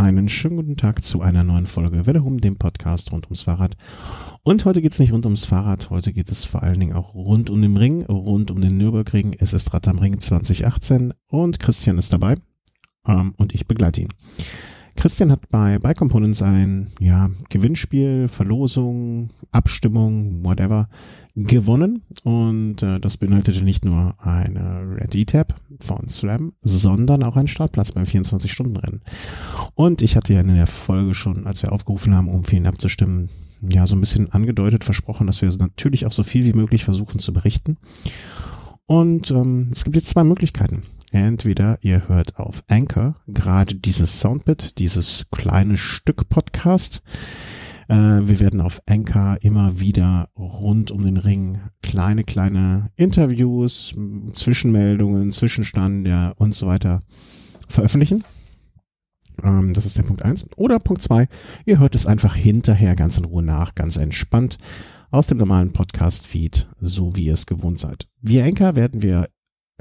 einen schönen guten Tag zu einer neuen Folge Welle um dem Podcast rund ums Fahrrad. Und heute geht's nicht rund ums Fahrrad, heute geht es vor allen Dingen auch rund um den Ring, rund um den Nürburgring. Es ist Rad am Ring 2018 und Christian ist dabei ähm, und ich begleite ihn. Christian hat bei Bike Components ein ja, Gewinnspiel, Verlosung, Abstimmung, whatever gewonnen und äh, das beinhaltete nicht nur eine Red E-Tab von SRAM, sondern auch einen Startplatz beim 24-Stunden-Rennen. Und ich hatte ja in der Folge schon, als wir aufgerufen haben, um für ihn abzustimmen, ja so ein bisschen angedeutet, versprochen, dass wir natürlich auch so viel wie möglich versuchen zu berichten. Und ähm, es gibt jetzt zwei Möglichkeiten. Entweder ihr hört auf Anchor gerade dieses Soundbit, dieses kleine Stück Podcast. Äh, wir werden auf Anchor immer wieder rund um den Ring kleine, kleine Interviews, Zwischenmeldungen, Zwischenstand ja, und so weiter veröffentlichen. Ähm, das ist der Punkt eins. Oder Punkt zwei: ihr hört es einfach hinterher ganz in Ruhe nach, ganz entspannt aus dem normalen Podcast-Feed, so wie ihr es gewohnt seid. Via Anchor werden wir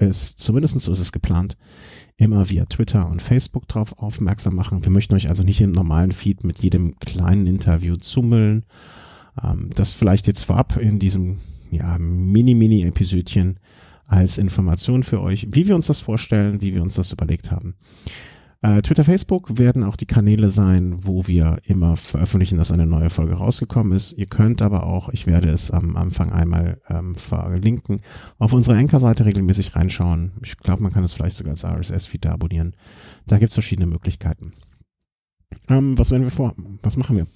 es, zumindest so ist es geplant, immer via Twitter und Facebook drauf aufmerksam machen. Wir möchten euch also nicht im normalen Feed mit jedem kleinen Interview zummeln. Ähm, das vielleicht jetzt vorab in diesem ja, Mini-Mini-Episödchen als Information für euch, wie wir uns das vorstellen, wie wir uns das überlegt haben. Äh, Twitter, Facebook werden auch die Kanäle sein, wo wir immer veröffentlichen, dass eine neue Folge rausgekommen ist. Ihr könnt aber auch, ich werde es am Anfang einmal ähm, verlinken, auf unsere Anchor-Seite regelmäßig reinschauen. Ich glaube, man kann es vielleicht sogar als RSS-Feed da abonnieren. Da gibt es verschiedene Möglichkeiten. Ähm, was werden wir vor? Was machen wir?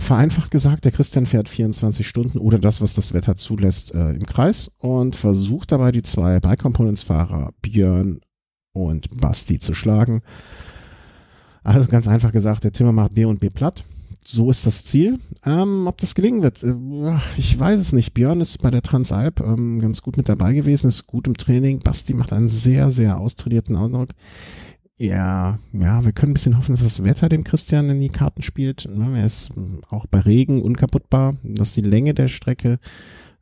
vereinfacht gesagt, der Christian fährt 24 Stunden oder das, was das Wetter zulässt, äh, im Kreis und versucht dabei die zwei Bike Components Fahrer Björn und Basti zu schlagen. Also ganz einfach gesagt, der Timmer macht B und B platt. So ist das Ziel. Ähm, ob das gelingen wird, äh, ich weiß es nicht. Björn ist bei der Transalp ähm, ganz gut mit dabei gewesen, ist gut im Training. Basti macht einen sehr, sehr austrainierten Eindruck. Ja, ja, wir können ein bisschen hoffen, dass das Wetter dem Christian in die Karten spielt. Er ist auch bei Regen unkaputtbar, dass die Länge der Strecke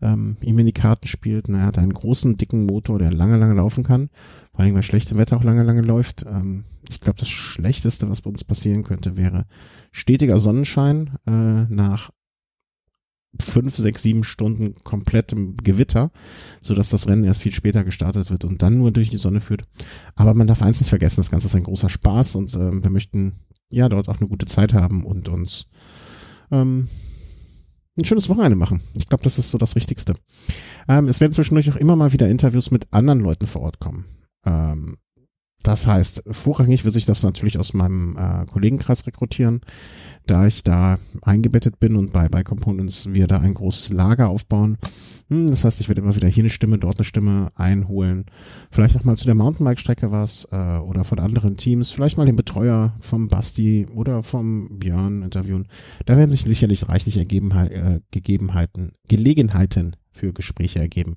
ähm, ihm in die Karten spielt. er hat einen großen, dicken Motor, der lange, lange laufen kann. Vor allem bei schlechtem Wetter auch lange, lange läuft. Ähm, ich glaube, das Schlechteste, was bei uns passieren könnte, wäre stetiger Sonnenschein äh, nach fünf, sechs, sieben Stunden komplettem Gewitter, so dass das Rennen erst viel später gestartet wird und dann nur durch die Sonne führt. Aber man darf eins nicht vergessen, das Ganze ist ein großer Spaß und äh, wir möchten ja dort auch eine gute Zeit haben und uns ähm, ein schönes Wochenende machen. Ich glaube, das ist so das Wichtigste. Ähm, es werden zwischendurch auch immer mal wieder Interviews mit anderen Leuten vor Ort kommen. Ähm, das heißt, vorrangig will sich das natürlich aus meinem äh, Kollegenkreis rekrutieren, da ich da eingebettet bin und bei, bei Components wir da ein großes Lager aufbauen. Hm, das heißt, ich werde immer wieder hier eine Stimme, dort eine Stimme einholen. Vielleicht auch mal zu der Mountainbike-Strecke was äh, oder von anderen Teams. Vielleicht mal den Betreuer vom Basti oder vom Björn interviewen. Da werden sich sicherlich reichlich ergeben, äh, Gegebenheiten, Gelegenheiten für Gespräche ergeben.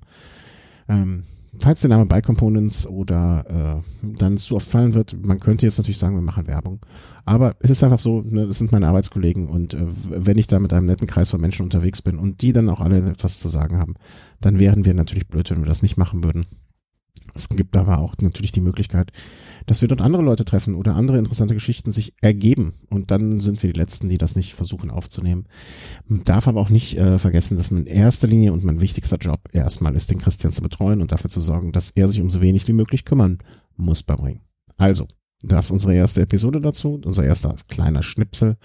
Ähm, falls der Name Bike Components oder äh, dann zu oft fallen wird, man könnte jetzt natürlich sagen, wir machen Werbung. Aber es ist einfach so, ne, das sind meine Arbeitskollegen und äh, wenn ich da mit einem netten Kreis von Menschen unterwegs bin und die dann auch alle etwas zu sagen haben, dann wären wir natürlich blöd, wenn wir das nicht machen würden. Es gibt aber auch natürlich die Möglichkeit, dass wir dort andere Leute treffen oder andere interessante Geschichten sich ergeben. Und dann sind wir die Letzten, die das nicht versuchen aufzunehmen. Man darf aber auch nicht äh, vergessen, dass man in erster Linie und mein wichtigster Job erstmal ist, den Christian zu betreuen und dafür zu sorgen, dass er sich um so wenig wie möglich kümmern muss beim Ring. Also, das ist unsere erste Episode dazu, unser erster kleiner Schnipsel.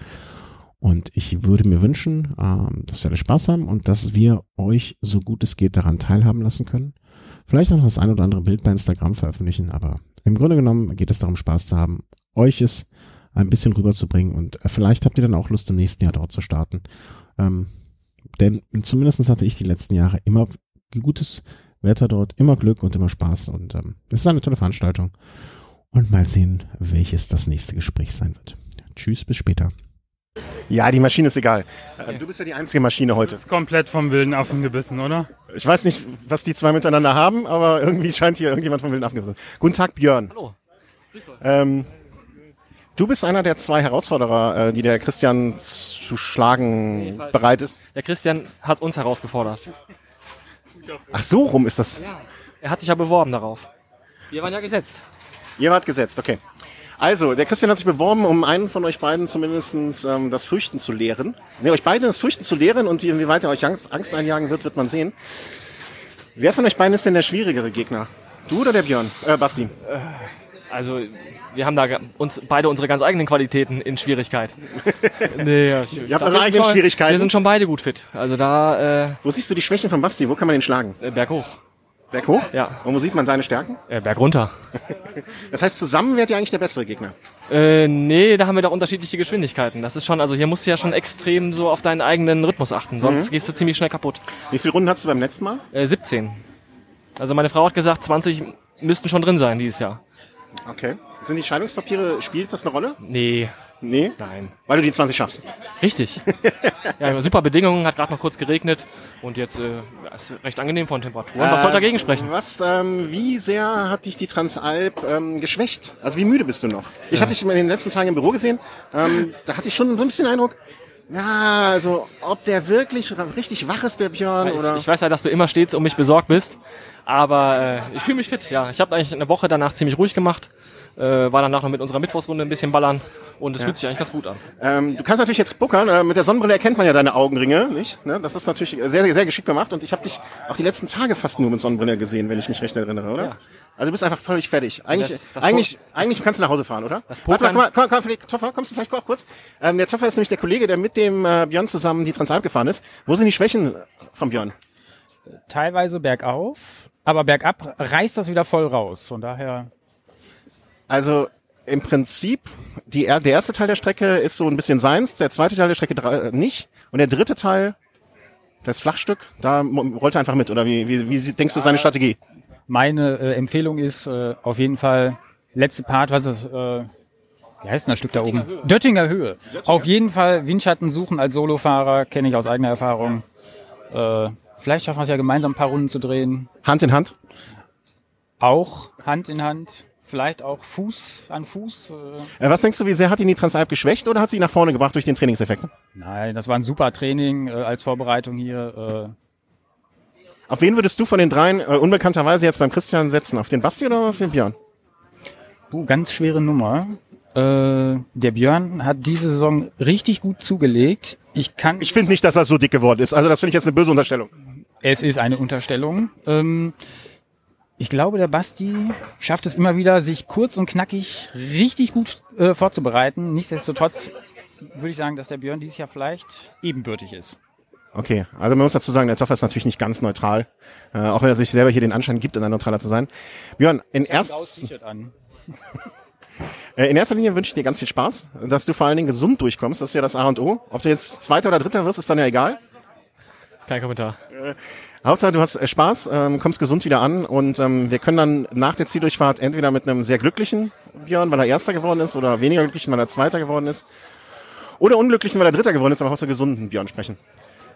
Und ich würde mir wünschen, ähm, dass wir alle Spaß haben und dass wir euch so gut es geht daran teilhaben lassen können. Vielleicht noch das ein oder andere Bild bei Instagram veröffentlichen, aber im Grunde genommen geht es darum, Spaß zu haben, euch es ein bisschen rüberzubringen und äh, vielleicht habt ihr dann auch Lust, im nächsten Jahr dort zu starten. Ähm, denn zumindest hatte ich die letzten Jahre immer gutes Wetter dort, immer Glück und immer Spaß und ähm, es ist eine tolle Veranstaltung. Und mal sehen, welches das nächste Gespräch sein wird. Tschüss, bis später. Ja, die Maschine ist egal. Okay. Du bist ja die einzige Maschine heute. Das ist komplett vom wilden Affen gebissen, oder? Ich weiß nicht, was die zwei miteinander haben, aber irgendwie scheint hier irgendjemand vom wilden Affen gebissen. Guten Tag, Björn. Hallo. Ähm, du bist einer der zwei Herausforderer, äh, die der Christian zu schlagen nee, bereit ist. Der Christian hat uns herausgefordert. Ach so rum ist das. Ja, er hat sich ja beworben darauf. Wir waren ja gesetzt. Ihr wart gesetzt, okay. Also, der Christian hat sich beworben, um einen von euch beiden zumindestens ähm, das Fürchten zu lehren. Ne, euch beide das Fürchten zu lehren und wie, inwieweit er euch Angst, Angst einjagen wird, wird man sehen. Wer von euch beiden ist denn der schwierigere Gegner? Du oder der Björn? Äh, Basti. Also, wir haben da uns beide unsere ganz eigenen Qualitäten in Schwierigkeit. nee, ja, ich, ich habt eure eigenen schon- Schwierigkeiten? Wir sind schon beide gut fit. Also da, äh, Wo siehst du die Schwächen von Basti? Wo kann man den schlagen? äh, berghoch. Berg hoch? Ja. Und wo sieht man seine Stärken? Äh, berg runter. Das heißt, zusammen wärt ihr eigentlich der bessere Gegner. Äh, nee, da haben wir doch unterschiedliche Geschwindigkeiten. Das ist schon, also hier musst du ja schon extrem so auf deinen eigenen Rhythmus achten, sonst Mhm. gehst du ziemlich schnell kaputt. Wie viele Runden hast du beim letzten Mal? Äh, 17. Also meine Frau hat gesagt, 20 müssten schon drin sein dieses Jahr. Okay. Sind die Scheidungspapiere, spielt das eine Rolle? Nee, Nee. nein. Weil du die 20 schaffst. Richtig. ja, super Bedingungen, hat gerade noch kurz geregnet und jetzt äh, ja, ist recht angenehm von Temperaturen. Was soll Äh, dagegen sprechen? Was, ähm, wie sehr hat dich die Transalp ähm, geschwächt? Also wie müde bist du noch? Ich habe dich in den letzten Tagen im Büro gesehen. Ähm, da hatte ich schon so ein bisschen den Eindruck, ja, also ob der wirklich richtig wach ist, der Björn, Ich, oder? ich weiß ja, dass du immer stets um mich besorgt bist, aber äh, ich fühle mich fit. Ja, ich habe eigentlich eine Woche danach ziemlich ruhig gemacht, äh, war danach noch mit unserer Mittwochsrunde ein bisschen ballern und es fühlt sich eigentlich ganz gut an. Ähm, du kannst natürlich jetzt buckern. Äh, mit der Sonnenbrille erkennt man ja deine Augenringe, nicht? Ne? Das ist natürlich sehr, sehr geschickt gemacht. Und ich habe dich auch die letzten Tage fast nur mit Sonnenbrille gesehen, wenn ich mich recht erinnere, oder? Ja. Also du bist einfach völlig fertig. Eigentlich, Das- das eigentlich, Po- eigentlich kannst du nach Hause fahren, oder? Das Warte mal, komm, komm, komm, vielleicht, Toffer, kommst du vielleicht auch kurz? Ähm, der Toffer ist nämlich der Kollege, der mit dem äh, Björn zusammen die Transalp gefahren ist. Wo sind die Schwächen von Björn? teilweise bergauf, aber bergab reißt das wieder voll raus. Von daher, Also im Prinzip, die, der erste Teil der Strecke ist so ein bisschen seins, der zweite Teil der Strecke äh, nicht. Und der dritte Teil, das Flachstück, da rollt er einfach mit. Oder wie, wie, wie denkst du seine Strategie? meine äh, Empfehlung ist äh, auf jeden Fall letzte Part, was ist, äh, wie heißt denn das Stück da oben? Döttinger Höhe. Auf jeden Fall Windschatten suchen als Solofahrer, kenne ich aus eigener Erfahrung. Äh, vielleicht schaffen wir es ja gemeinsam ein paar Runden zu drehen. Hand in Hand? Auch Hand in Hand, vielleicht auch Fuß an Fuß. Äh, Äh, was denkst du, wie sehr hat ihn die Transalp geschwächt oder hat sie ihn nach vorne gebracht durch den Trainingseffekt? nein, das war ein super Training äh, als Vorbereitung hier. Äh, Auf wen würdest du von den dreien äh, unbekannterweise jetzt beim Christian setzen? Auf den Basti oder auf den Björn? Puh, ganz schwere Nummer. Äh, der Björn hat diese Saison richtig gut zugelegt. Ich kann. Ich finde nicht, dass er so dick geworden ist. Also das finde ich jetzt eine böse Unterstellung. es ist eine Unterstellung. Ähm, ich glaube, der Basti schafft es immer wieder, sich kurz und knackig richtig gut äh, vorzubereiten. Nichtsdestotrotz würde ich sagen, dass der Björn dieses Jahr vielleicht ebenbürtig ist. Okay, also man muss dazu sagen, der Toffer ist natürlich nicht ganz neutral, äh, auch wenn er sich selber hier den Anschein gibt, ein neutraler zu sein. Björn, in, erst, äh, in erster Linie wünsche ich dir ganz viel Spaß, dass du vor allen Dingen gesund durchkommst, das ist ja das A und O. Ob du jetzt Zweiter oder Dritter wirst, ist dann ja egal. Kein Kommentar. Hauptsache, du hast äh, Spaß, ähm, kommst gesund wieder an und ähm, wir können dann nach der Zieldurchfahrt entweder mit einem sehr glücklichen Björn, weil er Erster geworden ist, oder weniger glücklichen, weil er Zweiter geworden ist, oder unglücklichen, weil er Dritter geworden ist, aber auch zu gesunden Björn sprechen.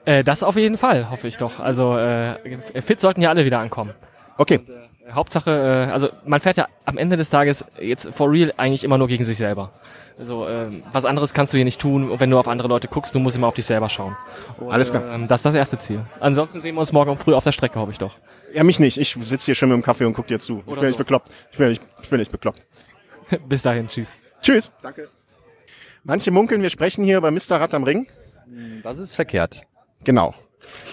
Äh, das auf jeden Fall, hoffe ich doch. Also äh, fit sollten ja alle wieder ankommen. Okay, Hauptsache, äh, also man fährt ja am Ende des Tages jetzt for real eigentlich immer nur gegen sich selber. Also äh, was anderes kannst du hier nicht tun, wenn du auf andere Leute guckst. Du musst immer auf dich selber schauen. Und, Alles klar. Ähm, das ist das erste Ziel. Ansonsten sehen wir uns morgen früh auf der Strecke, hoffe ich doch. ja mich nicht, ich sitze hier schon mit dem Kaffee und guck dir zu. Ich Oder bin nicht so. bekloppt. Ich bin nicht, ich bin nicht bekloppt. Bis dahin, tschüss. Tschüss. Danke. Manche munkeln, wir sprechen hier über Mr. Rad am Ring. Das ist verkehrt. Genau.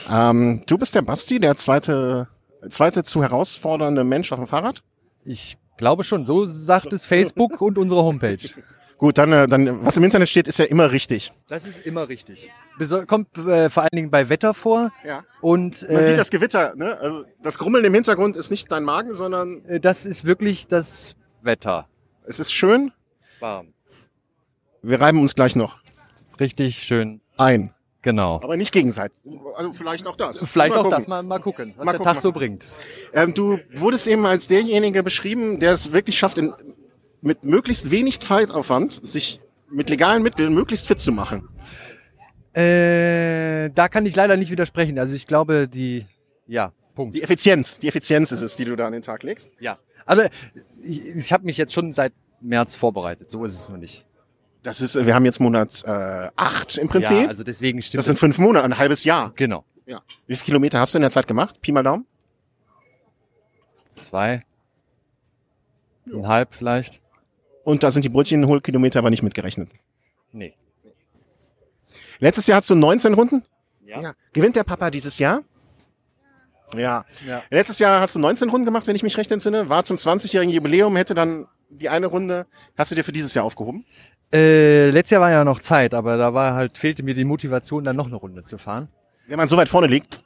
Ähm, du bist der Basti, der zweite, zweite zu herausfordernde Mensch auf dem Fahrrad. Ich glaube schon, so sagt es Facebook und unsere Homepage. Gut, dann, äh, dann, was im Internet steht, ist ja immer richtig. Das ist immer richtig. Kommt äh, vor allen Dingen bei Wetter vor. Ja. Und Man äh, sieht das Gewitter, ne? Also das Grummeln im Hintergrund ist nicht dein Magen, sondern äh, das ist wirklich das Wetter. es ist schön. Warm. Wir reiben uns gleich noch Richtig schön. ein. Genau. Aber nicht gegenseitig. Also vielleicht auch das. Vielleicht Mal auch gucken. das. Mal, mal gucken, was Mal der gucken, Tag so bringt. Ähm, du wurdest eben als derjenige beschrieben, der es wirklich schafft, in, mit möglichst wenig Zeitaufwand sich mit legalen Mitteln möglichst fit zu machen. Äh, da kann ich leider nicht widersprechen. Also ich glaube, die, ja, Punkt. Die Effizienz, die Effizienz ist es, die du da an den Tag legst. Ja. Aber ich, ich habe mich jetzt schon seit März vorbereitet. So ist es noch nicht. Das ist, wir haben jetzt Monat äh, acht im Prinzip. Ja, also deswegen stimmt das sind fünf Monate, ein halbes Jahr. Genau. Ja. Wie viele Kilometer hast du in der Zeit gemacht? Pi mal Daumen? Zwei. Einhalb vielleicht. Und da sind die Brötchenholkilometer aber nicht mitgerechnet. Nee. Letztes Jahr hast du 19 Runden? Ja. Gewinnt der Papa dieses Jahr? Ja. Ja. Letztes Jahr hast du 19 Runden gemacht, wenn ich mich recht entsinne. War zum 20-jährigen Jubiläum, hätte dann die eine Runde, hast du dir für dieses Jahr aufgehoben? Äh, letztes Jahr war ja noch Zeit, aber da war halt, fehlte mir die Motivation, dann noch eine Runde zu fahren. Wenn man so weit vorne liegt,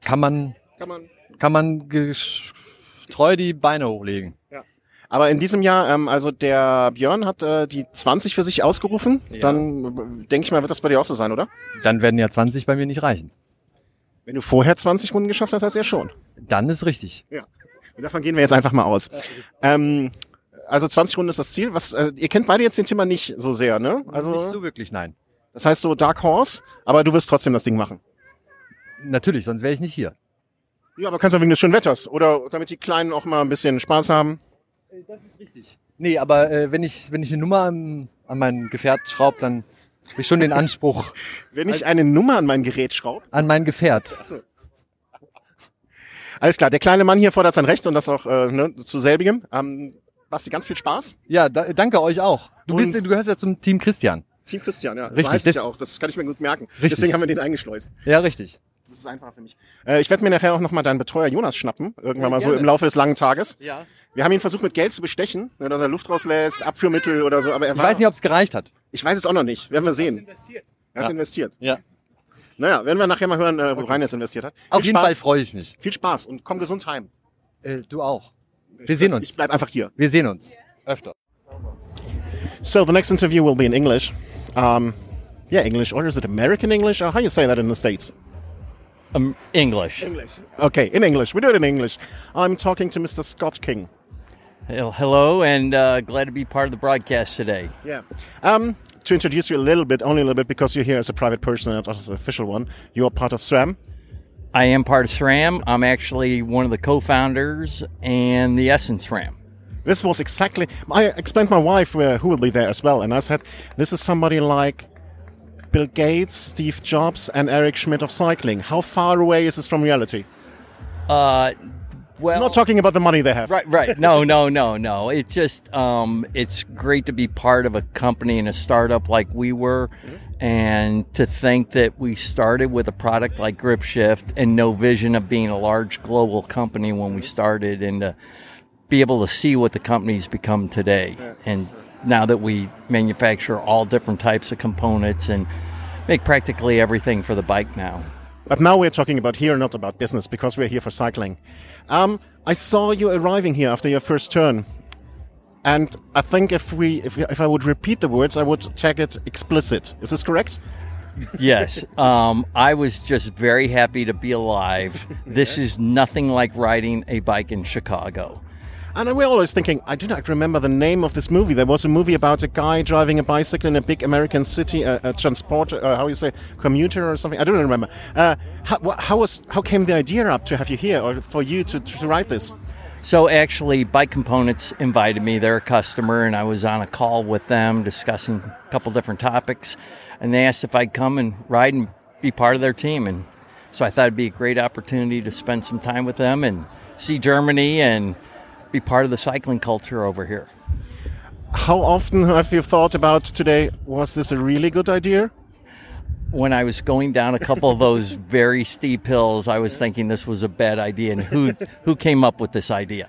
Kann man, kann man. kann man getreu die Beine hochlegen. Aber in diesem Jahr, ähm, also der Björn hat äh, die 20 für sich ausgerufen. Ja. Dann denke ich mal, wird das bei dir auch so sein, oder? Dann werden ja 20 bei mir nicht reichen. Wenn du vorher 20 Runden geschafft hast, hast du ja schon. Dann ist richtig. Ja. Und davon gehen wir jetzt einfach mal aus. Ähm, also 20 Runden ist das Ziel. Was, äh, ihr kennt beide jetzt den Thema nicht so sehr, ne? nicht Also so wirklich, nein. das heißt so Dark Horse, aber du wirst trotzdem das Ding machen. Natürlich, sonst wäre ich nicht hier. Ja, aber kannst du wegen des schönen Wetters oder damit die Kleinen auch mal ein bisschen Spaß haben. Das ist richtig. Nee, aber äh, wenn ich wenn ich eine Nummer an, an mein Gefährt schraube, dann habe ich schon den Anspruch Wenn ich eine Nummer an mein Gerät schraube. an mein Gefährt. Alles klar, der kleine Mann hier fordert sein Recht und das auch äh, ne, zu selbigem. Ähm, Basti, ganz viel Spaß. Ja, da, danke euch auch. Du Und- bist, du gehörst ja zum Team Christian. Team Christian, ja. Richtig, So heißt es das- ja auch. Das kann ich mir gut merken. Richtig. Deswegen haben wir den eingeschleust. Ja, richtig. Das ist einfacher für mich. Äh, ich werde mir nachher auch nochmal deinen Betreuer Jonas schnappen. Irgendwann mal so gerne. im Laufe des langen Tages. Ja. Wir haben ihn versucht mit Geld zu bestechen, ne, dass er Luft rauslässt, Abführmittel oder so, aber er Ich war, weiß nicht, ob es gereicht hat. ich weiß es auch noch nicht. Werden wir sehen. Er hat Ja. investiert. Ja. Naja, werden wir nachher mal hören, äh, wo Rein es investiert hat. Auf Viel jeden Spaß. Fall freue ich mich. Viel Spaß und komm gesund heim. Äh, du auch. Wir sehen Ich bleib einfach hier. Wir sehen uns. Öfter. So the next interview will be in English. Um, yeah, English, or is it American English? Or how you say that in the States? Um, English. English. Okay, in English. We do it in English. I'm talking to Mr. Scott King. Hello, and uh, glad to be part of the broadcast today. Yeah. Um, to introduce you a little bit, only a little bit, because you're here as a private person and not as an official one. You're part of SRAM. I am part of SRAM. I'm actually one of the co-founders and the Essence SRAM. This was exactly. I explained to my wife uh, who will be there as well, and I said, "This is somebody like Bill Gates, Steve Jobs, and Eric Schmidt of cycling. How far away is this from reality? Uh, well, I'm not talking about the money they have. Right, right. No, no, no, no. It's just um, it's great to be part of a company and a startup like we were, and to think that we started with a product like Grip Shift and no vision of being a large global company when we started, and to be able to see what the company's become today, and now that we manufacture all different types of components and make practically everything for the bike now. But now we're talking about here, not about business, because we're here for cycling. Um, I saw you arriving here after your first turn, and I think if we, if, if I would repeat the words, I would tag it explicit. Is this correct? yes. Um, I was just very happy to be alive. This is nothing like riding a bike in Chicago. And we're always thinking, I do not remember the name of this movie. There was a movie about a guy driving a bicycle in a big American city, a, a transport, uh, how you say, commuter or something. I don't remember. Uh, how, how was, how came the idea up to have you here or for you to, to write this? So actually, Bike Components invited me. They're a customer, and I was on a call with them discussing a couple different topics. And they asked if I'd come and ride and be part of their team. And so I thought it'd be a great opportunity to spend some time with them and see Germany and be part of the cycling culture over here. How often have you thought about today? Was this a really good idea? when I was going down a couple of those very steep hills, I was thinking this was a bad idea. And who who came up with this idea?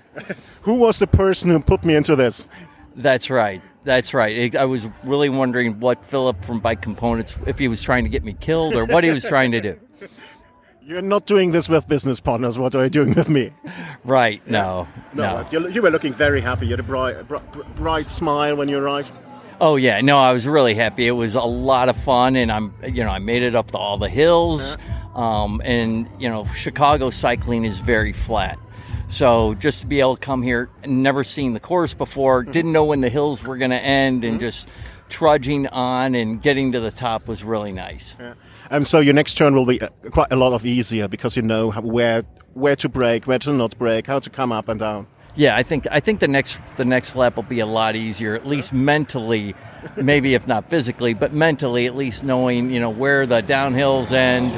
Who was the person who put me into this? That's right. That's right. I was really wondering what Philip from Bike Components, if he was trying to get me killed or what he was trying to do. You're not doing this with business partners. What are you doing with me? Right? No, no. but You, you were looking very happy. You had a bright, bright, bright smile when you arrived. Oh yeah, no, I was really happy. It was a lot of fun, and I'm, you know, I made it up to all the hills, uh-huh. um, and you know, Chicago cycling is very flat. So just to be able to come here, never seen the course before, mm-hmm. didn't know when the hills were going to end, and mm-hmm. just trudging on and getting to the top was really nice. Um, so your next turn will be uh, quite a lot of easier because you know where where to break, where to not break, how to come up and down. Yeah, I think I think the next the next lap will be a lot easier, at least mentally, maybe if not physically, but mentally, at least knowing you know where the downhills end,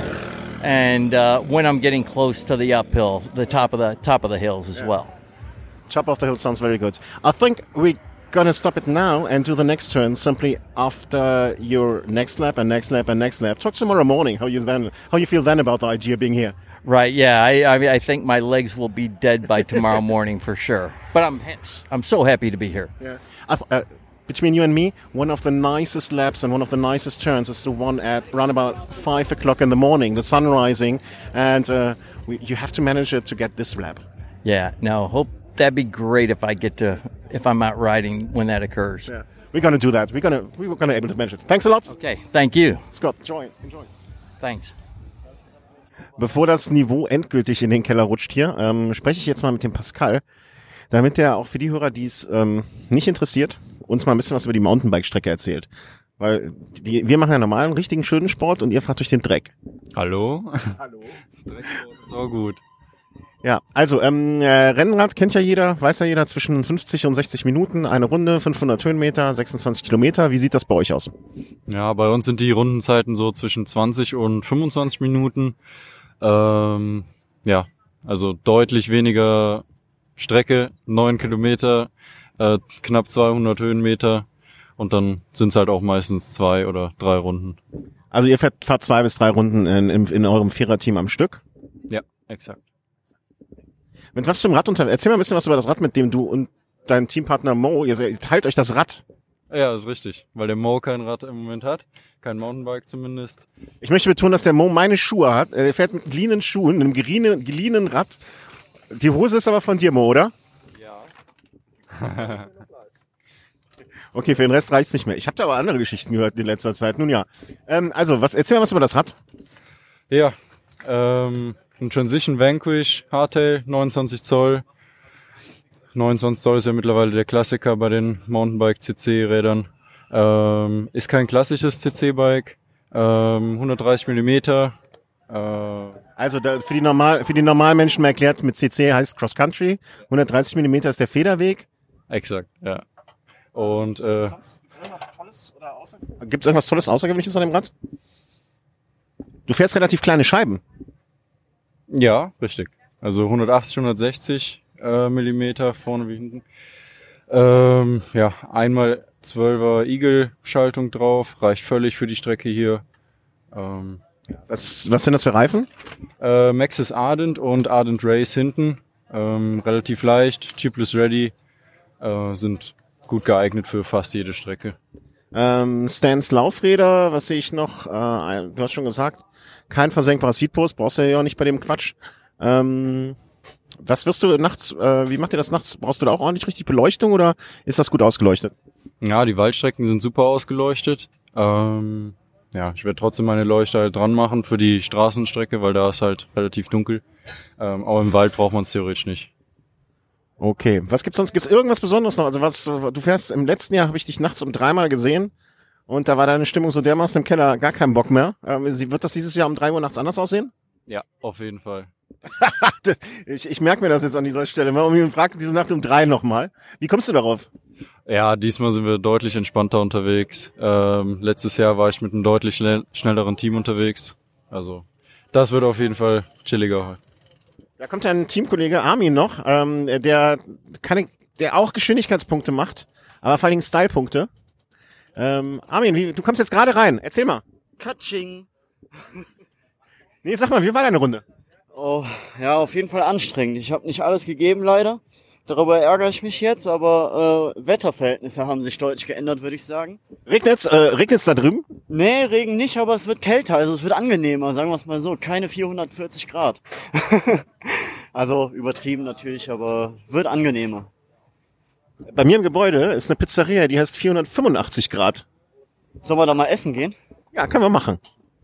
and uh, when I'm getting close to the uphill, the top of the top of the hills as well. Top of the hill sounds very good. I think we gonna stop it now and do the next turn simply after your next lap and next lap and next lap. Talk tomorrow morning how you then how you feel then about the idea being here. Right? Yeah. I, I I think my legs will be dead by tomorrow morning for sure. But I'm I'm so happy to be here. Yeah. I th- uh, between you and me, one of the nicest laps and one of the nicest turns is the one at around about five o'clock in the morning, the sun rising, and uh, we, you have to manage it to get this lap. Yeah. No. Hope that'd be great if I get to if I'm out riding when that occurs. Yeah. We're gonna do that. We're gonna we're gonna able to manage it. Thanks a lot. Okay. Thank you. Scott, join, enjoy. Thanks. Bevor das Niveau endgültig in den Keller rutscht hier, ähm, spreche ich jetzt mal mit dem Pascal, damit der auch für die Hörer, die es ähm, nicht interessiert, uns mal ein bisschen was über die Mountainbike-Strecke erzählt. Weil die, wir machen ja normalen, richtigen, schönen Sport und ihr fahrt durch den Dreck. Hallo? Hallo. Drecksport ist auch gut. Ja, also ähm, äh, Rennrad kennt ja jeder, weiß ja jeder, zwischen 50 und 60 Minuten, eine Runde, 500 Höhenmeter, 26 Kilometer. Wie sieht das bei euch aus? Ja, bei uns sind die Rundenzeiten so zwischen 20 und 25 Minuten. Ähm, ja, also deutlich weniger Strecke, 9 Kilometer, äh, knapp 200 Höhenmeter und dann sind es halt auch meistens zwei oder drei Runden. Also ihr fährt, fahrt zwei bis drei Runden in, in, in eurem Viererteam am Stück. Ja, exakt. Mit was für einem Rad unter? Erzähl mal ein bisschen was über das Rad, mit dem du und dein Teampartner Mo, ihr, ihr teilt euch das Rad. Ja, ist richtig, weil der Mo kein Rad im Moment hat, kein Mountainbike zumindest. Ich möchte betonen, dass der Mo meine Schuhe hat. Er fährt mit geliehenen Schuhen, einem geliehenen, geliehenen Rad. Die Hose ist aber von dir, Mo, oder? Ja. okay, für den Rest reicht's nicht mehr. Ich habe da aber andere Geschichten gehört in letzter Zeit. Nun ja. Ähm, also, was erzähl mal was über das Rad. Ja, ähm, ein Transition Vanquish Hardtail, 29 Zoll. 29 Zoll ist ja mittlerweile der Klassiker bei den Mountainbike CC-Rädern. Ähm, ist kein klassisches CC-Bike. Ähm, 130 Millimeter. Äh, Also da, für die normal für die normalen Menschen mal erklärt, mit CC heißt Cross Country. 130 Millimeter ist der Federweg. exakt, ja. Und äh, Gibt es irgendwas Tolles, Außergewöhnliches an dem Rad? Du fährst relativ kleine Scheiben. Ja, richtig. Also 180, 160 äh, Millimeter vorne wie hinten. Ähm, ja, einmal 12er Eagle-Schaltung drauf, reicht völlig für die Strecke hier. Ähm, Was, was sind das für Reifen? Äh, Maxis Ardent und Ardent Race hinten. Ähm, relativ leicht, tubeless ready, äh, sind gut geeignet für fast jede Strecke. Ähm, Stans Laufräder, was sehe ich noch? Äh, du hast schon gesagt, kein versenkbares Heatpost, brauchst du ja auch nicht bei dem Quatsch. Ähm, was wirst du nachts, äh, wie macht ihr das nachts? Brauchst du da auch ordentlich richtig Beleuchtung oder ist das gut ausgeleuchtet? Ja, die Waldstrecken sind super ausgeleuchtet. Ähm, ja, ich werde trotzdem meine Leuchte halt dran machen für die Straßenstrecke, weil da ist halt relativ dunkel. Ähm, aber im Wald braucht man es theoretisch nicht. Okay, was gibt's sonst? Gibt's irgendwas Besonderes noch? Also was, du fährst im letzten Jahr habe ich dich nachts um dreimal gesehen und da war deine Stimmung so dermaßen im Keller, gar kein Bock mehr. Ähm, sie- wird das dieses Jahr um drei Uhr nachts anders aussehen? Ja, auf jeden Fall. Das- ich ich merke mir das jetzt an dieser Stelle mal und fragt diese Nacht um drei nochmal. Wie kommst du darauf? Ja, diesmal sind wir deutlich entspannter unterwegs. Ähm, letztes Jahr war ich mit einem deutlich schnell, schnelleren Team unterwegs. Also, das wird auf jeden Fall chilliger. Da kommt ein Teamkollege Armin noch, ähm, der kann, der auch Geschwindigkeitspunkte macht, aber vor allen Dingen Stylepunkte. Ähm, Armin, wie, du kommst jetzt gerade rein. Erzähl mal. Katsching. Nee, sag mal, wie war deine Runde? Oh, ja, auf jeden Fall anstrengend. Ich habe nicht alles gegeben, leider. Darüber ärgere ich mich jetzt, aber äh, Wetterverhältnisse haben sich deutlich geändert, würde ich sagen. Regnet's, äh, regnet's da drüben? Nee, Regen nicht, aber es wird kälter, also es wird angenehmer, sagen wir es mal so. Keine 440 Grad. also übertrieben natürlich, aber wird angenehmer. Bei mir im Gebäude ist eine Pizzeria, die heißt 485 Grad. Sollen wir da mal essen gehen? Ja, können wir machen.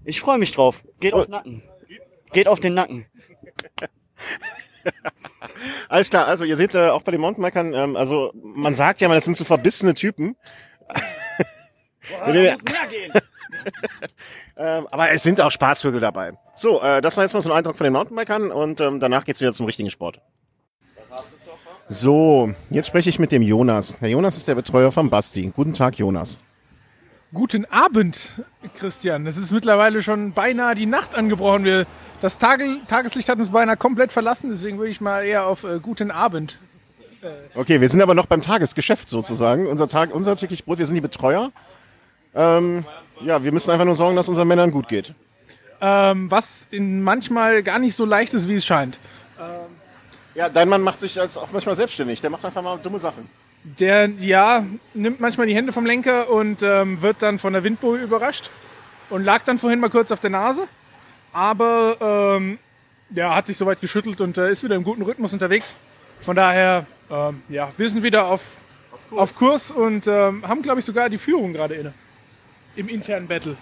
Ich freue mich drauf. Geht auf den Nacken. Geht auf den Nacken. Alles klar, also ihr seht äh, auch bei den Mountainbikern, ähm, also man sagt ja mal, das sind so verbissene Typen. Boah, da muss mehr gehen. Ähm, aber es sind auch Spaßvögel dabei. So, äh, das war jetzt mal so ein Eindruck von den Mountainbikern und ähm, danach geht's wieder zum richtigen Sport. So, jetzt spreche ich mit dem Jonas. Der Jonas ist der Betreuer von Basti. Guten Tag, Jonas. Guten Abend, Christian. Es ist mittlerweile schon beinahe die Nacht angebrochen. Wir, das Tage, Tageslicht hat uns beinahe komplett verlassen, deswegen würde ich mal eher auf äh, guten Abend Okay, wir sind aber noch beim Tagesgeschäft sozusagen. Unser Tag, unser täglich Brot, wir sind die Betreuer. Ähm, ja, wir müssen einfach nur sorgen, dass unseren Männern gut geht. Ähm, was in manchmal gar nicht so leicht ist, wie es scheint. Ja, dein Mann macht sich jetzt auch manchmal selbstständig. Der macht einfach mal dumme Sachen. Der, ja, nimmt manchmal die Hände vom Lenker und ähm, wird dann von der Windboe überrascht und lag dann vorhin mal kurz auf der Nase. Aber ähm, ja, hat sich soweit geschüttelt und äh, ist wieder im guten Rhythmus unterwegs. Von daher, ähm, ja, wir sind wieder auf, auf Kurs, und ähm, haben, glaube ich, sogar die Führung gerade inne. Im internen Battle.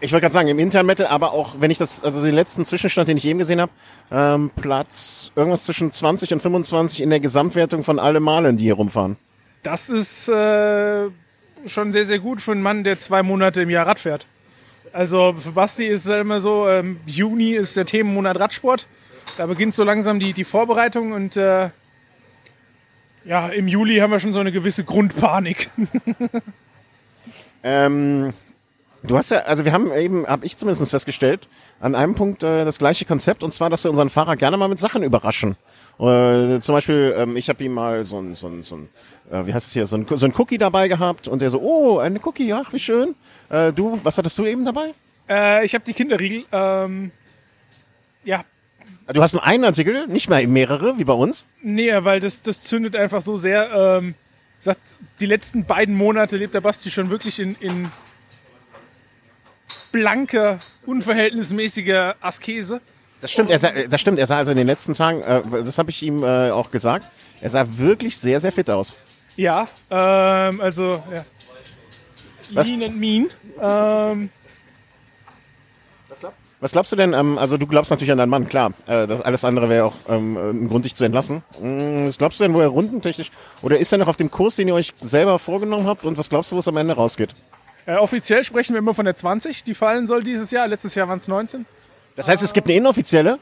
Ich wollte gerade sagen, im internen Metal, aber auch wenn ich das, also den letzten Zwischenstand, den ich eben gesehen habe, ähm, Platz irgendwas zwischen 20 und 25 in der Gesamtwertung von alle Malen, die hier rumfahren. Das ist äh, schon sehr, sehr gut für einen Mann, der zwei Monate im Jahr Rad fährt. Also für Basti ist es immer so, ähm, Juni ist der Themenmonat Radsport. Da beginnt so langsam die, die Vorbereitung und äh, ja, im Juli haben wir schon so eine gewisse Grundpanik. Ähm, du hast ja, also wir haben eben, habe ich zumindest festgestellt, an einem Punkt äh, das gleiche Konzept, und zwar, dass wir unseren Fahrer gerne mal mit Sachen überraschen. Äh, zum Beispiel, ähm, ich habe ihm mal so ein, so ein, so ein äh, wie heißt es hier, so ein, so ein Cookie dabei gehabt und der so, oh, eine Cookie, ach, wie schön. Äh, du, was hattest du eben dabei? äh, ich habe die Kinderriegel. Ähm, ja, Du hast nur einen Artikel, nicht mehr mehrere, wie bei uns. nee, weil das, das zündet einfach so sehr. Ähm, sagt, die letzten beiden Monate lebt der Basti schon wirklich in, in blanker, unverhältnismäßiger Askese. Das stimmt, er sah, das stimmt, er sah also in den letzten Tagen, äh, das habe ich ihm äh, auch gesagt, er sah wirklich sehr, sehr fit aus. Ja, ähm, also, ja. Was? Lean and mean. Ähm, Was glaubst du denn, ähm, also du glaubst natürlich an deinen Mann, klar, äh, das alles andere wäre auch ähm, ein Grund, dich zu entlassen. Mm, Was glaubst du denn, wo er rundentechnisch, oder ist er noch auf dem Kurs, den ihr euch selber vorgenommen habt und was glaubst du, wo es am Ende rausgeht? Äh, offiziell sprechen wir immer von der 20, die fallen soll dieses Jahr. Letztes Jahr waren es 19. Das heißt, es gibt eine inoffizielle?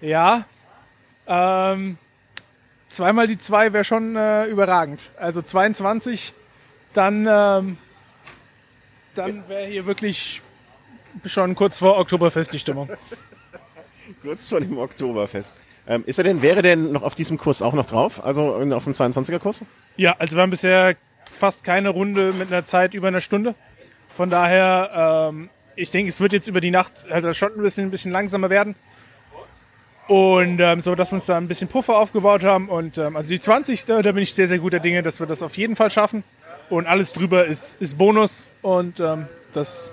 Ja. Ähm, zweimal die 2 wäre schon äh, überragend. Also 22, dann, ähm, dann wäre hier wirklich schon kurz vor Oktoberfest die Stimmung. Kurz vor dem Oktoberfest. Ähm, ist er denn, wäre denn noch auf diesem Kurs auch noch drauf? Also in- auf dem 22er Kurs? Ja, also wir haben bisher fast keine Runde mit einer Zeit über einer Stunde. Von daher, ähm, ich denke, es wird jetzt über die Nacht halt schon ein bisschen, ein bisschen langsamer werden. Und ähm, so, dass wir uns da ein bisschen Puffer aufgebaut haben. Und ähm, also die 20, da, da bin ich sehr, sehr guter Dinge, dass wir das auf jeden Fall schaffen. Und alles drüber ist, ist Bonus. Und ähm, das,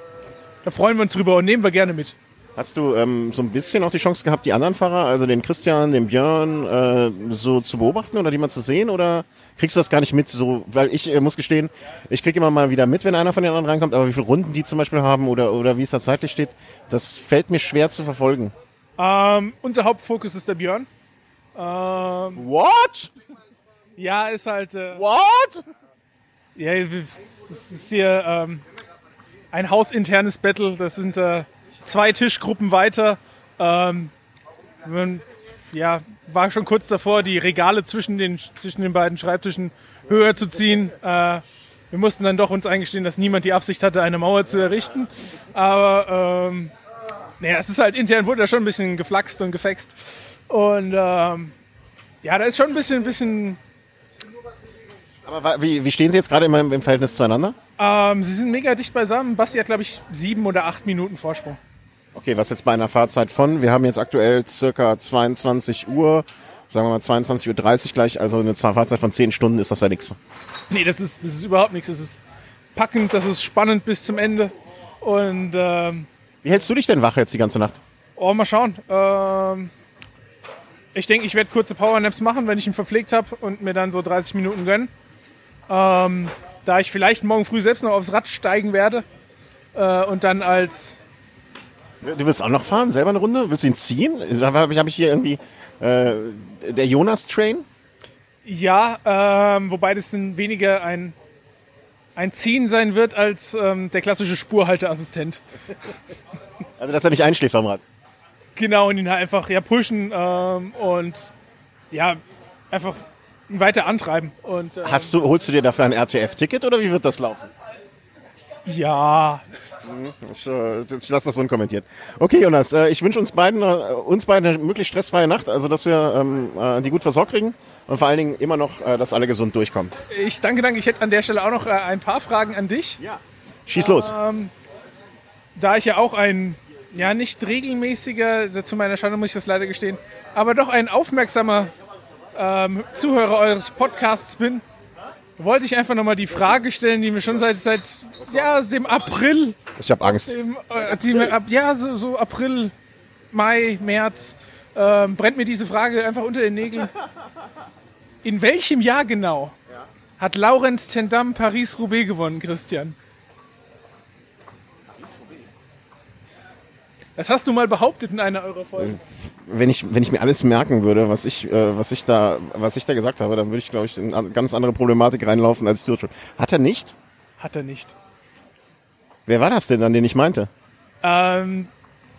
da freuen wir uns drüber und nehmen wir gerne mit. Hast du ähm, so ein bisschen auch die Chance gehabt, die anderen Fahrer, also den Christian, den Björn, äh, so zu beobachten oder die mal zu sehen? Oder kriegst du das gar nicht mit? So, weil ich äh, muss gestehen, ich kriege immer mal wieder mit, wenn einer von den anderen reinkommt, aber wie viele Runden die zum Beispiel haben oder, oder wie es da zeitlich steht, das fällt mir schwer zu verfolgen. Ähm, unser Hauptfokus ist der Björn. Ähm, What? ja, ist halt. Äh, What? Ja, es ist hier ähm, ein hausinternes Battle. Das sind äh, zwei Tischgruppen weiter. Ähm, man, ja, war schon kurz davor, die Regale zwischen den, zwischen den beiden Schreibtischen höher zu ziehen. Äh, wir mussten dann doch uns eingestehen, dass niemand die Absicht hatte, eine Mauer zu errichten. Aber ähm, naja, es ist halt intern wurde da schon ein bisschen geflaxt und gefext. Und ähm, ja, da ist schon ein bisschen, ein bisschen Aber wie, wie stehen sie jetzt gerade im, im Verhältnis zueinander? Ähm, sie sind mega dicht beisammen. Basti hat, glaube ich, sieben oder acht Minuten Vorsprung. Okay, was jetzt bei einer Fahrzeit von, wir haben jetzt aktuell circa 22 Uhr, sagen wir mal 22.30 Uhr gleich, also eine Fahrzeit von 10 Stunden ist das ja nichts. Nee, das ist, das ist überhaupt nichts. Das ist packend, das ist spannend bis zum Ende. Und ähm, Wie hältst du dich denn wach jetzt die ganze Nacht? oh, mal schauen. Ähm, ich denke, ich werde kurze Powernaps machen, wenn ich ihn verpflegt habe und mir dann so 30 Minuten gönnen. Ähm, da ich vielleicht morgen früh selbst noch aufs Rad steigen werde äh, und dann als Du willst auch noch fahren, selber eine Runde? Willst du ihn ziehen? Da habe ich, hab ich hier irgendwie äh, der Jonas-Train. Ja, ähm, wobei das weniger ein, ein Ziehen sein wird als ähm, der klassische Spurhalteassistent. Also, dass er nicht einschläft am Rad. Genau, und ihn halt einfach ja, pushen ähm, und ja, einfach weiter antreiben. Und, ähm, Hast du, holst du dir dafür ein RTF-Ticket oder wie wird das laufen? Ja, Ich, äh, ich lasse das so unkommentiert. Okay, Jonas, äh, ich wünsche uns beiden, äh, uns beiden eine möglichst stressfreie Nacht, also dass wir ähm, äh, die gut versorgt kriegen und vor allen Dingen immer noch, äh, dass alle gesund durchkommen. Ich danke, danke. Ich hätte an der Stelle auch noch äh, ein paar Fragen an dich. Ja. Schieß los. Ähm, da ich ja auch ein, ja nicht regelmäßiger, zu meiner Schande muss ich das leider gestehen, aber doch ein aufmerksamer ähm, Zuhörer eures Podcasts bin, wollte ich einfach nochmal die Frage stellen, die mir schon seit, seit ja, dem April, Ich habe Angst. dem, äh, die ab, ja, so, so April, Mai, März, ähm, brennt mir diese Frage einfach unter den Nägeln. In welchem Jahr genau hat Laurens Tendam Paris-Roubaix gewonnen, Christian? Das hast du mal behauptet in einer eurer Folgen. Wenn ich, wenn ich mir alles merken würde, was ich, äh, was ich da, was ich da gesagt habe, dann würde ich, glaube ich, in eine ganz andere Problematik reinlaufen, als ich tue schon. Hat er nicht? Hat er nicht. Wer war das denn dann, den ich meinte? Ähm,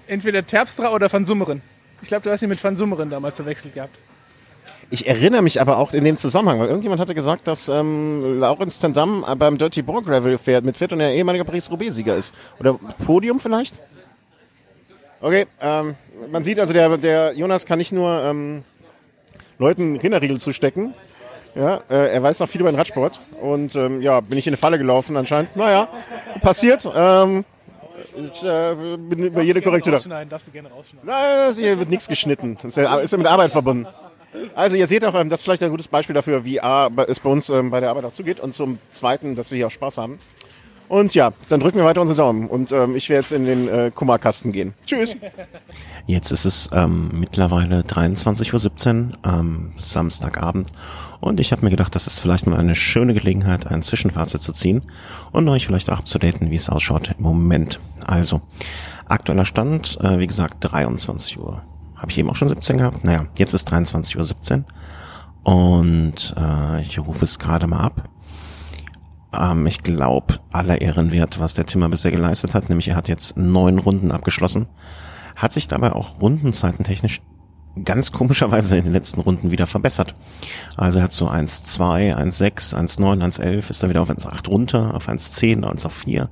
entweder Terpstra oder Van Summeren. Ich glaube, du hast ihn mit Van Summeren damals verwechselt gehabt. Ich erinnere mich aber auch in dem Zusammenhang, weil irgendjemand hatte gesagt, dass ähm, Laurens Tendam beim Dirty Boar Gravel fährt, mit Fett und er ehemaliger Paris-Roubaix-Sieger ist. Oder Podium vielleicht? Okay, ähm, man sieht also, der, der Jonas kann nicht nur ähm, Leuten Kinderriegel zustecken. Ja, äh, er weiß noch viel über den Radsport. Und ähm, ja, bin ich in eine Falle gelaufen anscheinend. Naja, passiert. Ähm, ich äh, bin über jede Korrektur da. Rausschneiden, darfst du gerne rausschneiden. Nein, hier wird nichts geschnitten. Das ist ja, ist ja mit Arbeit verbunden. Also ihr seht auch, ähm, das ist vielleicht ein gutes Beispiel dafür, wie A, es bei uns ähm, bei der Arbeit auch zugeht und zum Zweiten, dass wir hier auch Spaß haben. Und ja, dann drücken wir weiter unsere Daumen und ähm, ich werde jetzt in den äh, Kummerkasten gehen. Tschüss. Jetzt ist es ähm, mittlerweile 23.17 Uhr am Samstagabend und ich habe mir gedacht, das ist vielleicht mal eine schöne Gelegenheit, ein Zwischenfazit zu ziehen und euch vielleicht auch abzudaten, wie es ausschaut im Moment. Also, aktueller Stand, äh, wie gesagt, 23 Uhr. Habe ich eben auch schon 17 gehabt? Naja, jetzt ist 23.17 Uhr und äh, ich rufe es gerade mal ab. Ähm, ich glaube, aller Ehren wert, was der Timmer bisher geleistet hat, nämlich er hat jetzt neun Runden abgeschlossen, hat sich dabei auch rundenzeitentechnisch ganz komischerweise in den letzten Runden wieder verbessert. Also er hat so 1,2, 1,6, 1,9, 1,11, ist dann wieder auf 1,8 runter, auf 1,10, 1 auf 4.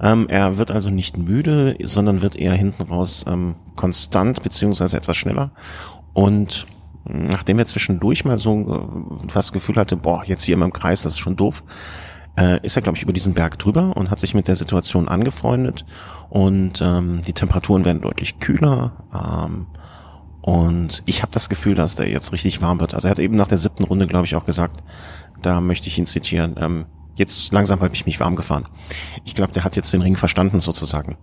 Ähm, er wird also nicht müde, sondern wird eher hinten raus ähm, konstant beziehungsweise etwas schneller. Und nachdem er zwischendurch mal so äh, das Gefühl hatte, boah, jetzt hier immer im Kreis, das ist schon doof, äh, ist er, glaube ich, über diesen Berg drüber und hat sich mit der Situation angefreundet. Und ähm, die Temperaturen werden deutlich kühler. Ähm, und ich habe das Gefühl, dass der jetzt richtig warm wird. Also er hat eben nach der siebten Runde, glaube ich, auch gesagt, da möchte ich ihn zitieren, ähm, jetzt langsam habe ich mich warm gefahren. Ich glaube, der hat jetzt den Ring verstanden sozusagen.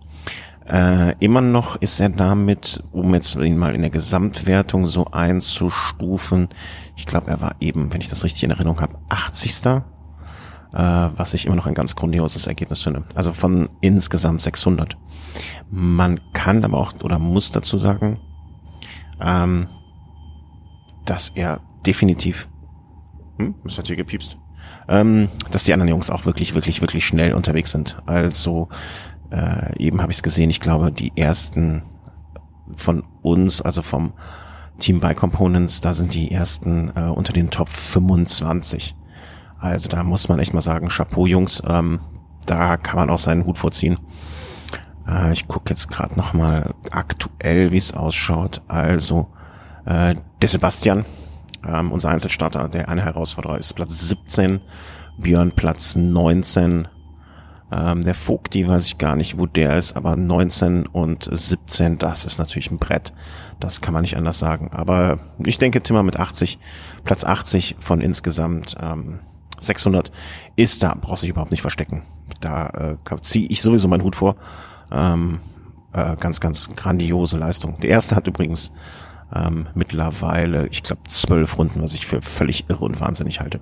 Äh, immer noch ist er damit, um jetzt ihn mal in der Gesamtwertung so einzustufen, ich glaube, er war eben, wenn ich das richtig in Erinnerung habe, 80. Äh, was ich immer noch ein ganz grandioses Ergebnis finde. Also von insgesamt 600. Man kann aber auch oder muss dazu sagen, ähm, dass er definitiv, hm, was hat hier gepiepst? Ähm, dass die anderen Jungs auch wirklich, wirklich, wirklich schnell unterwegs sind. Also äh, eben habe ich es gesehen, ich glaube, die ersten von uns, also vom Team Bike Components, da sind die ersten äh, unter den Top 25. Also da muss man echt mal sagen, Chapeau Jungs, ähm, da kann man auch seinen Hut vorziehen. Äh, ich gucke jetzt gerade noch mal aktuell, wie es ausschaut. Also äh, der Sebastian, ähm, unser Einzelstarter, der eine Herausforderer ist Platz 17, Björn Platz 19. Ähm, der Vogt, die weiß ich gar nicht, wo der ist, aber 19 und 17, das ist natürlich ein Brett. Das kann man nicht anders sagen. Aber ich denke, Timmer mit 80, Platz 80 von insgesamt ähm, 600 ist da, brauchst du dich überhaupt nicht verstecken. Da äh, ziehe ich sowieso meinen Hut vor. Ähm, äh, ganz, ganz grandiose Leistung. Der erste hat übrigens ähm, mittlerweile, ich glaube, zwölf Runden, was ich für völlig irre und wahnsinnig halte.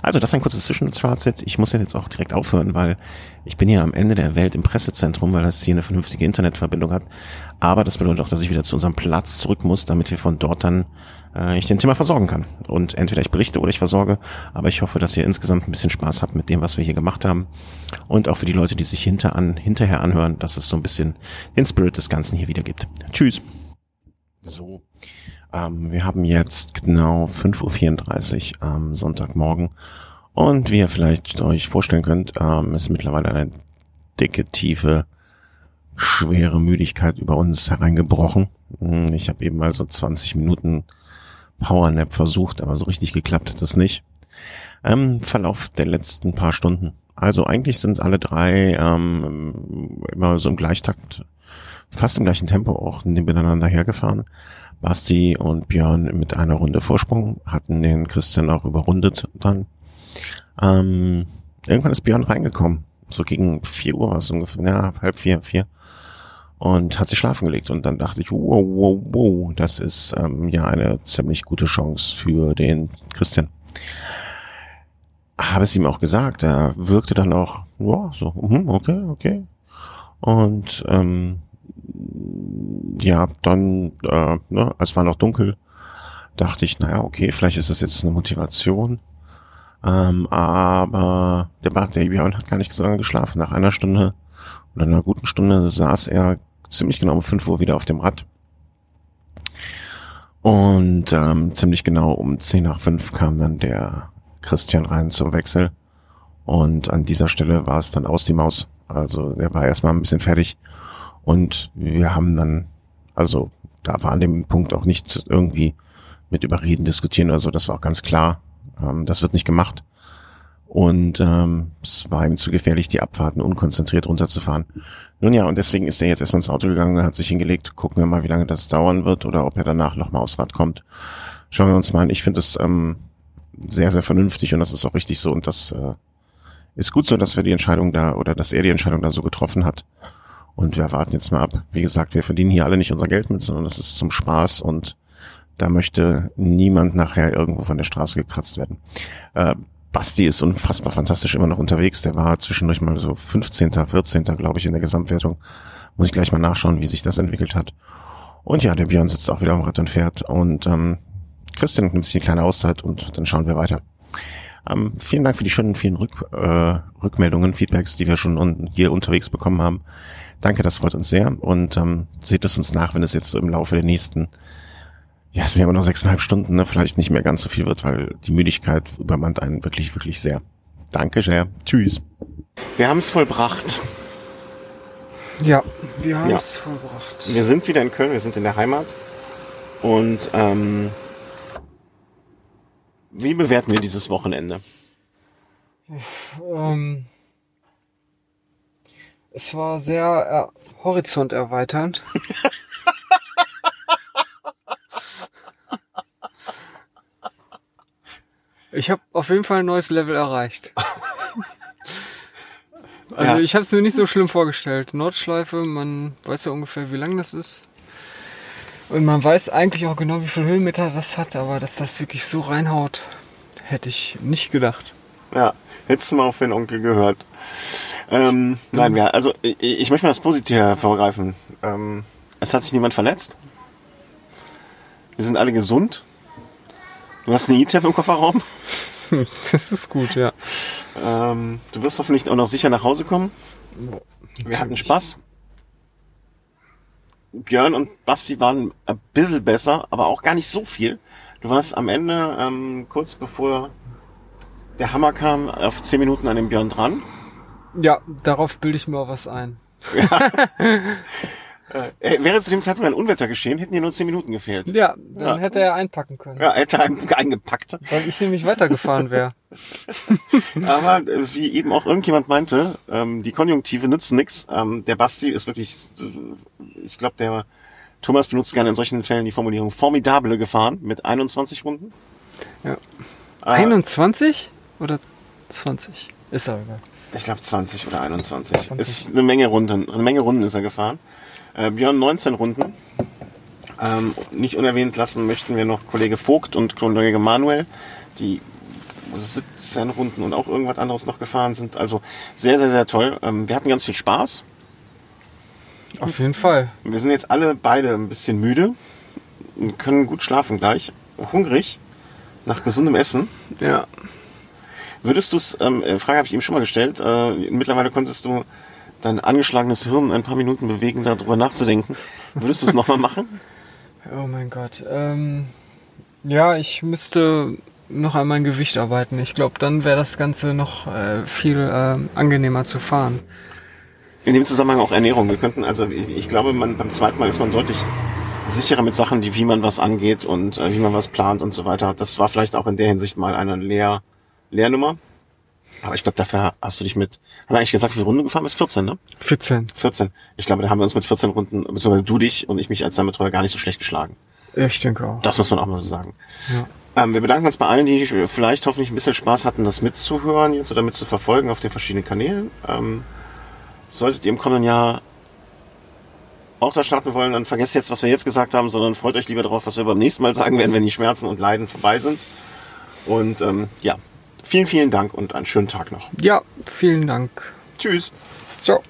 Also das ist ein kurzes Zwischenfazit. Ich muss jetzt auch direkt aufhören, weil ich bin hier am Ende der Welt im Pressezentrum, weil das hier eine vernünftige Internetverbindung hat. Aber das bedeutet auch, dass ich wieder zu unserem Platz zurück muss, damit wir von dort dann äh, ich den Thema versorgen kann. Und entweder ich berichte oder ich versorge, aber ich hoffe, dass ihr insgesamt ein bisschen Spaß habt mit dem, was wir hier gemacht haben. Und auch für die Leute, die sich hinter an, hinterher anhören, dass es so ein bisschen den Spirit des Ganzen hier wieder gibt. Tschüss. So. Ähm, wir haben jetzt genau 5.34 Uhr am Sonntagmorgen. Und wie ihr vielleicht euch vorstellen könnt, ähm, ist mittlerweile eine dicke, tiefe, schwere Müdigkeit über uns hereingebrochen. Hm, Ich habe eben mal so 20 Minuten Powernap versucht, aber so richtig geklappt hat das nicht. Ähm, Verlauf der letzten paar Stunden. Also eigentlich sind alle drei ähm, immer so im Gleichtakt, fast im gleichen Tempo auch nebeneinander hergefahren. Basti und Björn mit einer Runde Vorsprung hatten den Christian auch überrundet dann. Ähm, irgendwann ist Björn reingekommen. So gegen vier Uhr war es ungefähr, ja, halb vier, vier. Und hat sich schlafen gelegt. Und dann dachte ich, wow, wow, wow, das ist ähm, ja eine ziemlich gute Chance für den Christian. Habe es ihm auch gesagt. Er wirkte dann auch, ja, so, mhm, okay, okay. Und ähm, ja, dann, äh, ne, als war noch dunkel, dachte ich, naja, okay, vielleicht ist das jetzt eine Motivation. Ähm, aber der Bart der Björn hat gar nicht so lange geschlafen. Nach einer Stunde oder einer guten Stunde saß er ziemlich genau um 5 Uhr wieder auf dem Rad. Und ähm, ziemlich genau um 10 nach 5 kam dann der Christian rein zum Wechsel. Und an dieser Stelle war es dann aus die Maus. Also der war erstmal ein bisschen fertig. Und wir haben dann, also da war an dem Punkt auch nicht irgendwie mit Überreden diskutieren oder so. Das war auch ganz klar. Ähm, das wird nicht gemacht. Und ähm, es war ihm zu gefährlich, die Abfahrten unkonzentriert runterzufahren. Nun ja, und deswegen ist er jetzt erstmal ins Auto gegangen und hat sich hingelegt. Gucken wir mal, wie lange das dauern wird oder ob er danach nochmal aufs Rad kommt. Schauen wir uns mal an. Ich finde es ähm, sehr, sehr vernünftig und das ist auch richtig so. Und das äh, ist gut so, dass wir die Entscheidung da oder dass er die Entscheidung da so getroffen hat. Und wir warten jetzt mal ab. Wie gesagt, wir verdienen hier alle nicht unser Geld mit, sondern das ist zum Spaß und da möchte niemand nachher irgendwo von der Straße gekratzt werden. Äh, Basti ist unfassbar fantastisch immer noch unterwegs. Der war zwischendurch mal so 15., 14., glaube ich, in der Gesamtwertung. Muss ich gleich mal nachschauen, wie sich das entwickelt hat. Und ja, der Björn sitzt auch wieder am Rad und fährt. Und ähm, Christian nimmt sich eine kleine Auszeit und dann schauen wir weiter. Ähm, vielen Dank für die schönen vielen Rück, äh, Rückmeldungen, Feedbacks, die wir schon un hier unterwegs bekommen haben. Danke, das freut uns sehr. Und ähm, seht es uns nach, wenn es jetzt so im Laufe der nächsten ja, es sind ja immer noch sechseinhalb Stunden, ne? vielleicht nicht mehr ganz so viel wird, weil die Müdigkeit übermannt einen wirklich, wirklich sehr. Danke sehr. Tschüss. Wir haben es vollbracht. Ja, wir haben Ja. es vollbracht. Wir sind wieder in Köln, wir sind in der Heimat. Und ähm, wie bewerten wir dieses Wochenende? Ähm, es war sehr äh, horizonterweiternd. ich habe auf jeden Fall ein neues Level erreicht. Also Ja. ich habe es mir nicht so schlimm vorgestellt. Nordschleife, man weiß ja ungefähr, wie lang das ist. Und man weiß eigentlich auch genau, wie viel Höhenmeter das hat, aber dass das wirklich so reinhaut, hätte ich nicht gedacht. Ja, hättest du mal auf den Onkel gehört. Ähm, nein, ja, also ich, ich möchte mal das Positive hervorgreifen. Ähm, es hat sich niemand verletzt. Wir sind alle gesund. Du hast eine E-Tab im Kofferraum. Das ist gut, ja. Ähm, du wirst hoffentlich auch noch sicher nach Hause kommen. Wir hatten Spaß. Björn und Basti waren ein bisschen besser, aber auch gar nicht so viel. Du warst am Ende, ähm, kurz bevor der Hammer kam, auf 10 Minuten an dem Björn dran. Ja, darauf bilde ich mir auch was ein. Äh, wäre zu dem Zeitpunkt ein Unwetter geschehen, hätten dir nur 10 Minuten gefehlt. Ja, dann Ja. hätte er einpacken können. Ja, hätte er ein- eingepackt. Weil ich nämlich weitergefahren wäre. Aber äh, wie eben auch irgendjemand meinte, ähm, die Konjunktive nützen nix. Ähm, der Basti ist wirklich, äh, ich glaube, der Thomas benutzt gerne in solchen Fällen die Formulierung formidable gefahren mit 21 Runden. Ja. Äh, 21 oder 20? Ist er egal. Ich glaube 20 oder 21. Ist eine Menge Runden. Eine Menge Runden ist er gefahren. Äh, Björn 19 Runden. Ähm, nicht unerwähnt lassen möchten wir noch Kollege Vogt und Kollege Manuel, die 17 Runden und auch irgendwas anderes noch gefahren sind. Also sehr, sehr, sehr toll. Ähm, wir hatten ganz viel Spaß. Auf jeden Fall. Wir sind jetzt alle beide ein bisschen müde und können gut schlafen gleich. Hungrig nach gesundem Essen. Ja. Würdest du es, ähm, äh, Frage habe ich eben schon mal gestellt, äh, mittlerweile konntest du dein angeschlagenes Hirn ein paar Minuten bewegen, darüber nachzudenken. Würdest du es nochmal machen? Oh mein Gott. Ähm, ja, ich müsste noch an mein Gewicht arbeiten. Ich glaube, dann wäre das Ganze noch äh, viel ähm, angenehmer zu fahren. In dem Zusammenhang auch Ernährung. Wir könnten, also ich, ich glaube, man, beim zweiten Mal ist man deutlich sicherer mit Sachen, die, wie man was angeht und äh, wie man was plant und so weiter. Das war vielleicht auch in der Hinsicht mal eine Lehr Lehrnummer. Aber ich glaube, dafür hast du dich mit, haben wir eigentlich gesagt, wie viele Runden gefahren bist? 14, ne? 14. 14. Ich glaube, da haben wir uns mit 14 Runden, beziehungsweise du dich und ich mich als dein Betreuer gar nicht so schlecht geschlagen. Ich denke auch. Das muss man auch mal so sagen. Ja. Ähm, wir bedanken uns bei allen, die vielleicht hoffentlich ein bisschen Spaß hatten, das mitzuhören jetzt oder mit zu verfolgen auf den verschiedenen Kanälen. Ähm, solltet ihr im kommenden Jahr auch da starten wollen, dann vergesst jetzt, was wir jetzt gesagt haben, sondern freut euch lieber darauf, was wir beim nächsten Mal sagen werden, wenn die Schmerzen und Leiden vorbei sind. Und ähm, ja, vielen, vielen Dank und einen schönen Tag noch. Ja, vielen Dank. Tschüss. Ciao.